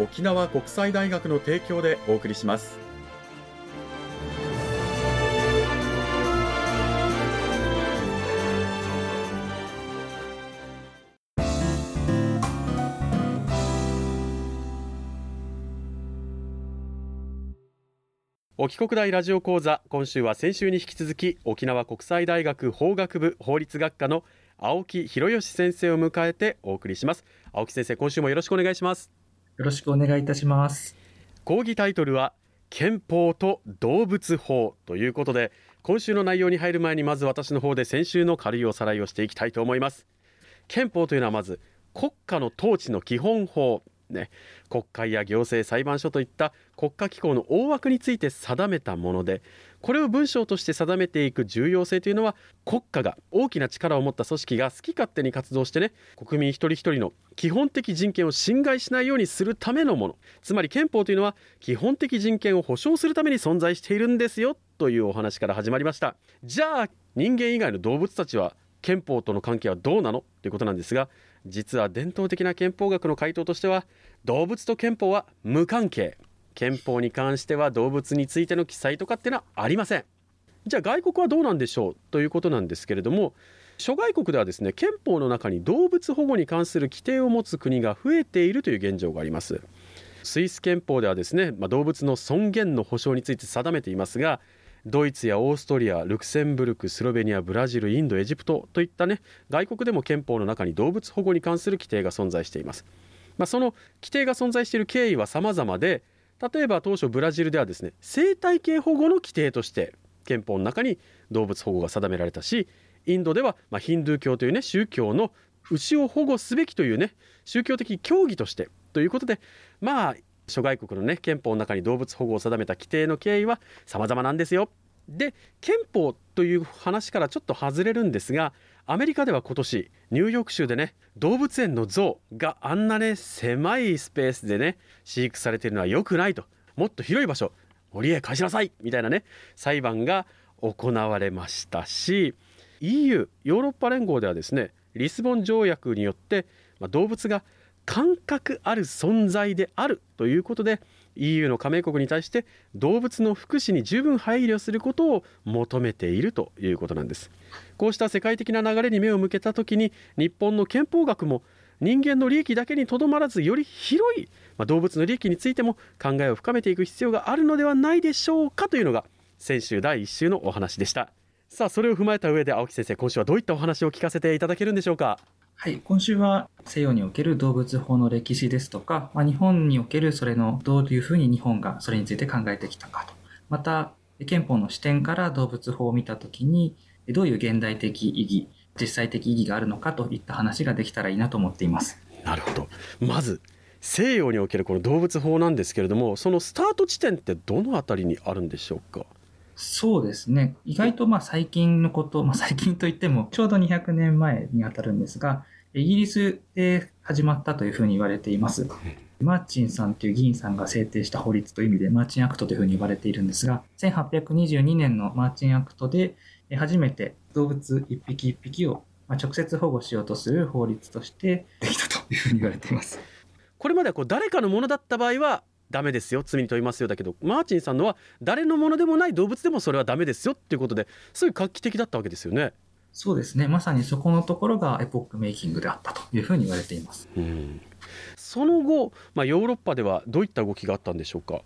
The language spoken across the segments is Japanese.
沖縄国際大学の提供でお送りします。沖国大ラジオ講座今週は先週に引き続き沖縄国際大学法学部法律学科の青木博義先生を迎えてお送りします。青木先生今週もよろしくお願いします。よろしくお願いいたします。講義タイトルは憲法と動物法ということで今週の内容に入る前にまず私の方で先週の軽いおさらいをしていきたいと思います。憲法というのはまず国家の統治の基本法。ね、国会や行政裁判所といった国家機構の大枠について定めたものでこれを文章として定めていく重要性というのは国家が大きな力を持った組織が好き勝手に活動してね国民一人一人の基本的人権を侵害しないようにするためのもの。つまり憲法というのは基本的人権を保障するために存在しているんですよというお話から始まりました。じゃあ人間以外の動物たちは憲法との関係はどうなの？ということなんですが実は伝統的な憲法学の回答としては動物と憲法は無関係。憲法に関しては動物についての記載とかっていうのはありません。じゃあ外国はどうなんでしょうということなんですけれども諸外国ではですね憲法の中に動物保護に関する規定を持つ国が増えているという現状があります。スイス憲法ではですね、まあ、動物の尊厳の保障について定めていますがドイツやオーストリアルクセンブルクスロベニアブラジルインドエジプトといったね外国でも憲法の中に動物保護に関する規定が存在しています、まあ、その規定が存在している経緯は様々で例えば当初ブラジルではですね生態系保護の規定として憲法の中に動物保護が定められたしインドではまヒンドゥー教というね宗教の牛を保護すべきというね宗教的教義としてということでまあ諸外国のね憲法の中に動物保護を定めた規定の経緯は様々なんですよ。で憲法という話からちょっと外れるんですがアメリカでは今年ニューヨーク州でね動物園のゾウがあんなね狭いスペースでね飼育されているのは良くないと。もっと広い場所森へ返しなさいみたいなね裁判が行われましたし EU ヨーロッパ連合ではですねリスボン条約によって、まあ、動物が感覚ある存在であるということで EU の加盟国に対して動物の福祉に十分配慮することを求めているということなんです。こうした世界的な流れに目を向けた時に日本の憲法学も人間の利益だけにとどまらずより広い、まあ、動物の利益についても考えを深めていく必要があるのではないでしょうかというのが先週第1週のお話でした。さあそれを踏まえた上で青木先生今週はどういったお話を聞かせていただけるんでしょうか？はい、今週は西洋における動物法の歴史ですとか、まあ、日本におけるそれのどういうふうに日本がそれについて考えてきたかと。また、憲法の視点から動物法を見たときに、どういう現代的意義、実際的意義があるのかといった話ができたらいいなと思っています。なるほど。まず、西洋におけるこの動物法なんですけれども、そのスタート地点ってどのあたりにあるんでしょうか？そうですね。意外とまあ最近のこと、まあ最近といってもちょうど200年前にあたるんですが、イギリスで始まったというふうに言われています。マーチンさんという議員さんが制定した法律という意味でマーチンアクトというふうに言われているんですが、1822年のマーチンアクトで初めて動物一匹一匹を直接保護しようとする法律としてできたというふうに言われています。これまではこう誰かのものだった場合はダメですよ罪に問いますよだけどマーチンさんのは誰のものでもない動物でもそれはダメですよっていうことですごい画期的だったわけですよね。そうですね。まさにそこのところがエポックメイキングであったというふうに言われています。うん、その後、まあ、ヨーロッパではどういった動きがあったんでしょうか？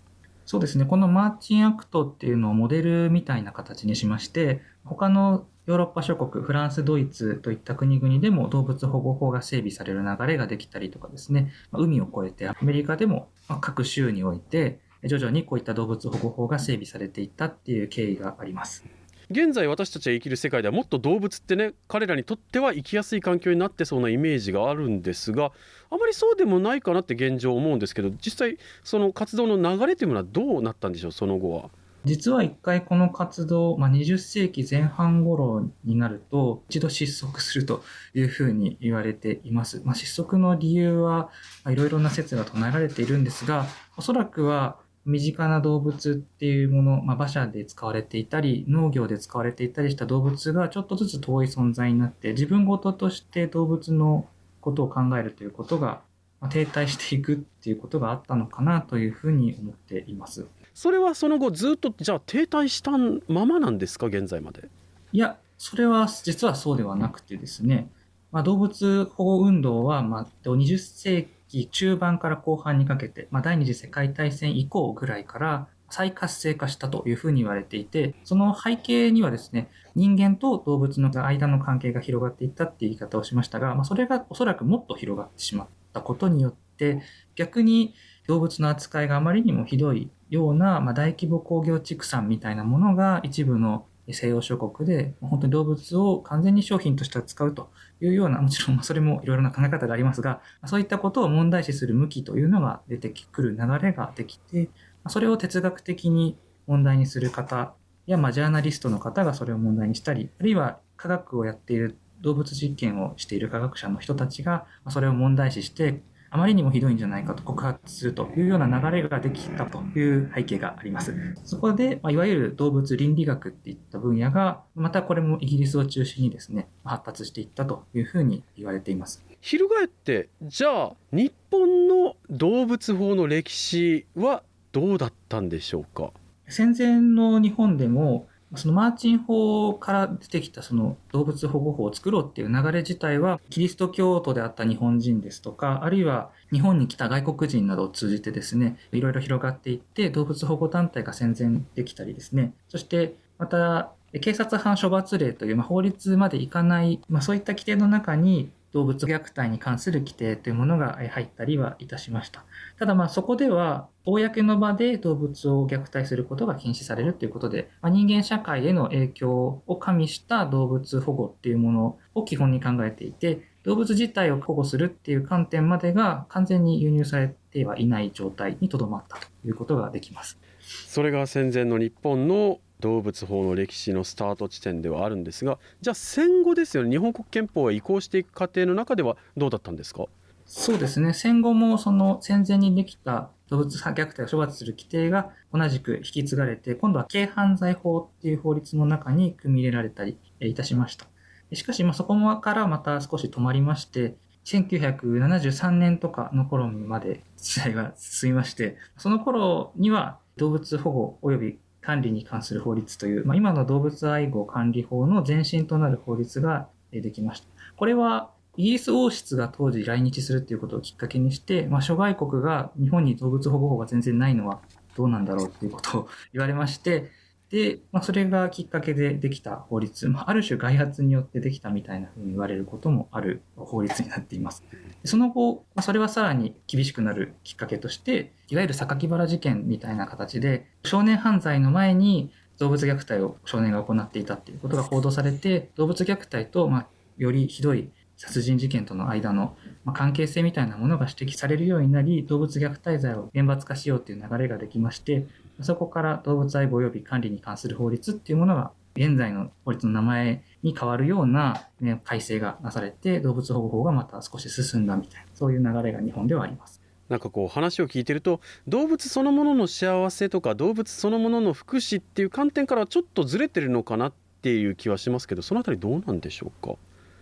そうですね。このマーチンアクトっていうのをモデルみたいな形にしまして、他のヨーロッパ諸国、フランス、ドイツといった国々でも動物保護法が整備される流れができたりとかですね、海を越えてアメリカでも各州において徐々にこういった動物保護法が整備されていったっていう経緯があります。現在私たちが生きる世界ではもっと動物ってね彼らにとっては生きやすい環境になってそうなイメージがあるんですがあまりそうでもないかなって現状思うんですけど実際その活動の流れというのはどうなったんでしょうその後は？実は一回この活動、まあ、20世紀前半頃になると一度失速するというふうに言われています。まあ、失速の理由はいろいろな説が唱えられているんですが、おそらくは身近な動物っていうもの、まあ、馬車で使われていたり、農業で使われていたりした動物がちょっとずつ遠い存在になって、自分ごととして動物のことを考えるということが、まあ、停滞していくっていうことがあったのかなというふうに思っています。それはその後ずっとじゃあ停滞したままなんですか現在まで？いや、それは実はそうではなくてですね、まあ、動物保護運動は、まあ、20世紀中盤から後半にかけて、まあ、第二次世界大戦以降ぐらいから再活性化したというふうに言われていて、その背景にはですね、人間と動物の間の関係が広がっていったっていう言い方をしましたが、まあ、それがおそらくもっと広がってしまったことによって、逆に動物の扱いがあまりにもひどいような、まあ、大規模工業畜産みたいなものが一部の西洋諸国で本当に動物を完全に商品として扱うというような、もちろんそれもいろいろな考え方がありますが、そういったことを問題視する向きというのが出てくる流れができて、それを哲学的に問題にする方や、まあ、ジャーナリストの方がそれを問題にしたり、あるいは科学をやっている動物実験をしている科学者の人たちが、それを問題視して、あまりにもひどいんじゃないかと告発するというような流れができたという背景があります。そこで、まあ、いわゆる動物倫理学っていった分野が、またこれもイギリスを中心にですね、発達していったというふうに言われています。翻って、じゃあ、日本の動物法の歴史はどうだったんでしょうか？戦前の日本でも、そのマーチン法から出てきたその動物保護法を作ろうっていう流れ自体は、キリスト教徒であった日本人ですとか、あるいは日本に来た外国人などを通じてですね、いろいろ広がっていって、動物保護団体が戦前できたりですね、そしてまた、警察犯処罰令という、まあ、法律までいかない、まあ、そういった規定の中に、動物虐待に関する規定というものが入ったりはいたしました。ただまあそこでは、公の場で動物を虐待することが禁止されるということで、まあ、人間社会への影響を加味した動物保護っていうものを基本に考えていて、動物自体を保護するっていう観点までが完全に輸入されてはいない状態にとどまったということができます。それが戦前の日本の動物法の歴史のスタート地点ではあるんですがじゃあ戦後ですよね。日本国憲法へ移行していく過程の中ではどうだったんですか？そうですね。戦後もその戦前にできた動物虐待を処罰する規定が同じく引き継がれて今度は軽犯罪法っていう法律の中に組み入れられたりいたしました。しかし、まあ、そこからまた少し止まりまして1973年とかの頃まで時代が進みましてその頃には動物保護及び管理に関する法律という、まあ、今の動物愛護管理法の前身となる法律ができました。これはイギリス王室が当時来日するっていうことをきっかけにして、まあ、諸外国が日本に動物保護法が全然ないのはどうなんだろうっていうことを言われまして、で、まあ、それがきっかけでできた法律、まあ、ある種外発によってできたみたいなふうに言われることもある法律になっています。その後、まあ、それはさらに厳しくなるきっかけとして、いわゆる榊原事件みたいな形で、少年犯罪の前に動物虐待を少年が行っていたっていうことが報道されて、動物虐待と、まあ、よりひどい殺人事件との間の関係性みたいなものが指摘されるようになり、動物虐待罪を厳罰化しようという流れができまして、そこから動物愛護及び管理に関する法律っていうものが、現在の法律の名前に変わるような、ね、改正がなされて、動物保護法がまた少し進んだみたいな、そういう流れが日本ではあります。なんかこう話を聞いてると動物そのものの幸せとか動物そのものの福祉っていう観点からはちょっとずれてるのかなっていう気はしますけどそのあたりどうなんでしょうか？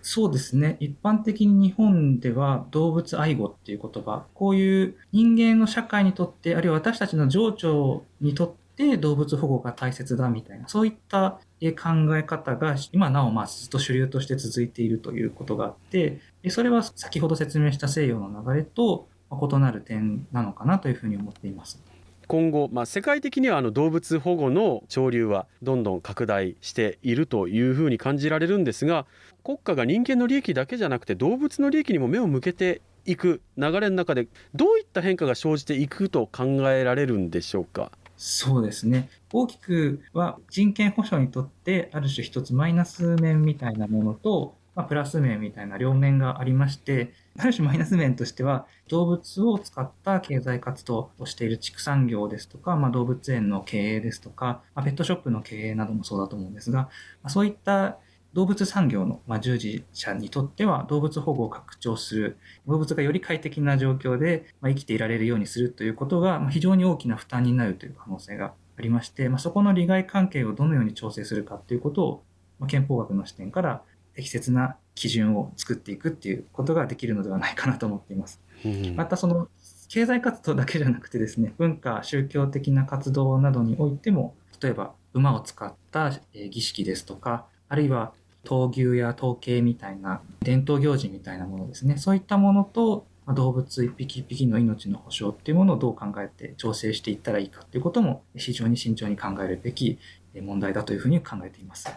そうですね。一般的に日本では動物愛護っていう言葉、こういう人間の社会にとって、あるいは私たちの情緒にとって動物保護が大切だみたいな、そういった考え方が今なおまずっと主流として続いているということがあって、それは先ほど説明した西洋の流れと異なる点なのかなというふうに思っています。今後、まあ、世界的にはあの動物保護の潮流はどんどん拡大しているというふうに感じられるんですが国家が人間の利益だけじゃなくて動物の利益にも目を向けていく流れの中でどういった変化が生じていくと考えられるんでしょうか？そうですね。大きくは人権保障にとってある種一つマイナス面みたいなものと、まあ、プラス面みたいな両面がありまして、ある種マイナス面としては動物を使った経済活動をしている畜産業ですとか、まあ、動物園の経営ですとか、まあ、ペットショップの経営などもそうだと思うんですが、ま、そういった動物産業の、ま従事者にとっては動物保護を拡張する、動物がより快適な状況で、ま生きていられるようにするということが、ま非常に大きな負担になるという可能性がありまして、まそこの利害関係をどのように調整するかということを、ま憲法学の視点から適切な基準を作っていくっていうことができるのではないかなと思っています。またその経済活動だけじゃなくてですね、文化、宗教的な活動などにおいても、例えば馬を使った儀式ですとか、あるいは闘牛や統計みたいな伝統行事みたいなものですね。そういったものと動物一匹一匹の命の保障っていうものをどう考えて調整していったらいいかっていうことも非常に慎重に考えるべき問題だというふうに考えています。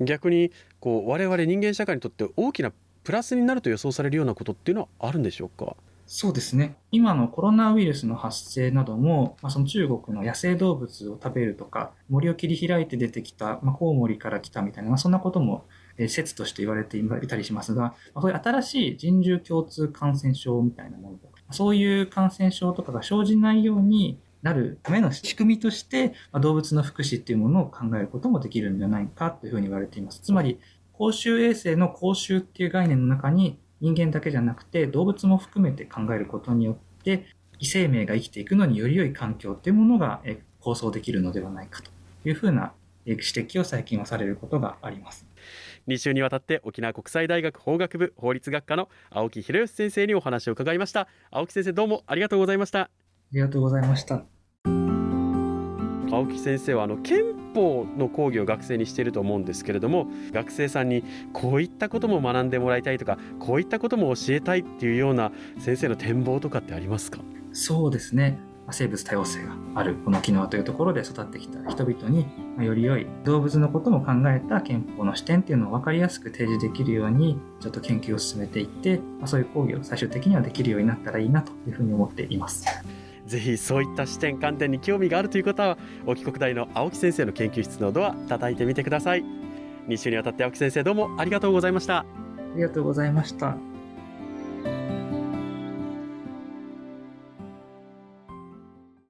逆にこう我々人間社会にとって大きなプラスになると予想されるようなことっていうのはあるんでしょうか？そうですね。今のコロナウイルスの発生なども、まあ、その中国の野生動物を食べるとか、森を切り開いて出てきた、まあ、コウモリから来たみたいな、まあ、そんなことも説として言われていたりしますが、まそういう新しい人獣共通感染症みたいなものとか、そういう感染症とかが生じないようになるための仕組みとして、ま動物の福祉っていうものを考えることもできるんじゃないかというふうに言われています。つまり、公衆衛生の公衆っていう概念の中に人間だけじゃなくて動物も含めて考えることによって異生命が生きていくのにより良い環境っていうものが構想できるのではないかというふうな指摘を最近はされることがあります。2週にわたって沖縄国際大学法学部法律学科の青木博義先生にお話を伺いました青木先生どうもありがとうございましたりがとうございました。青木先生はあの憲法の講義を学生にしていると思うんですけれども学生さんにこういったことも学んでもらいたいとかこういったことも教えたいっていうような先生の展望とかってありますか？そうですね。生物多様性があるこの沖縄というところで育ってきた人々により良い動物のことも考えた憲法の視点っていうのを分かりやすく提示できるようにちょっと研究を進めていってそういう講義を最終的にはできるようになったらいいなというふうに思っています。ぜひそういった視点観点に興味があるという方は沖国大の青木先生の研究室のドア叩いてみてください。2週にわたって青木先生どうもありがとうございました。ありがとうございました。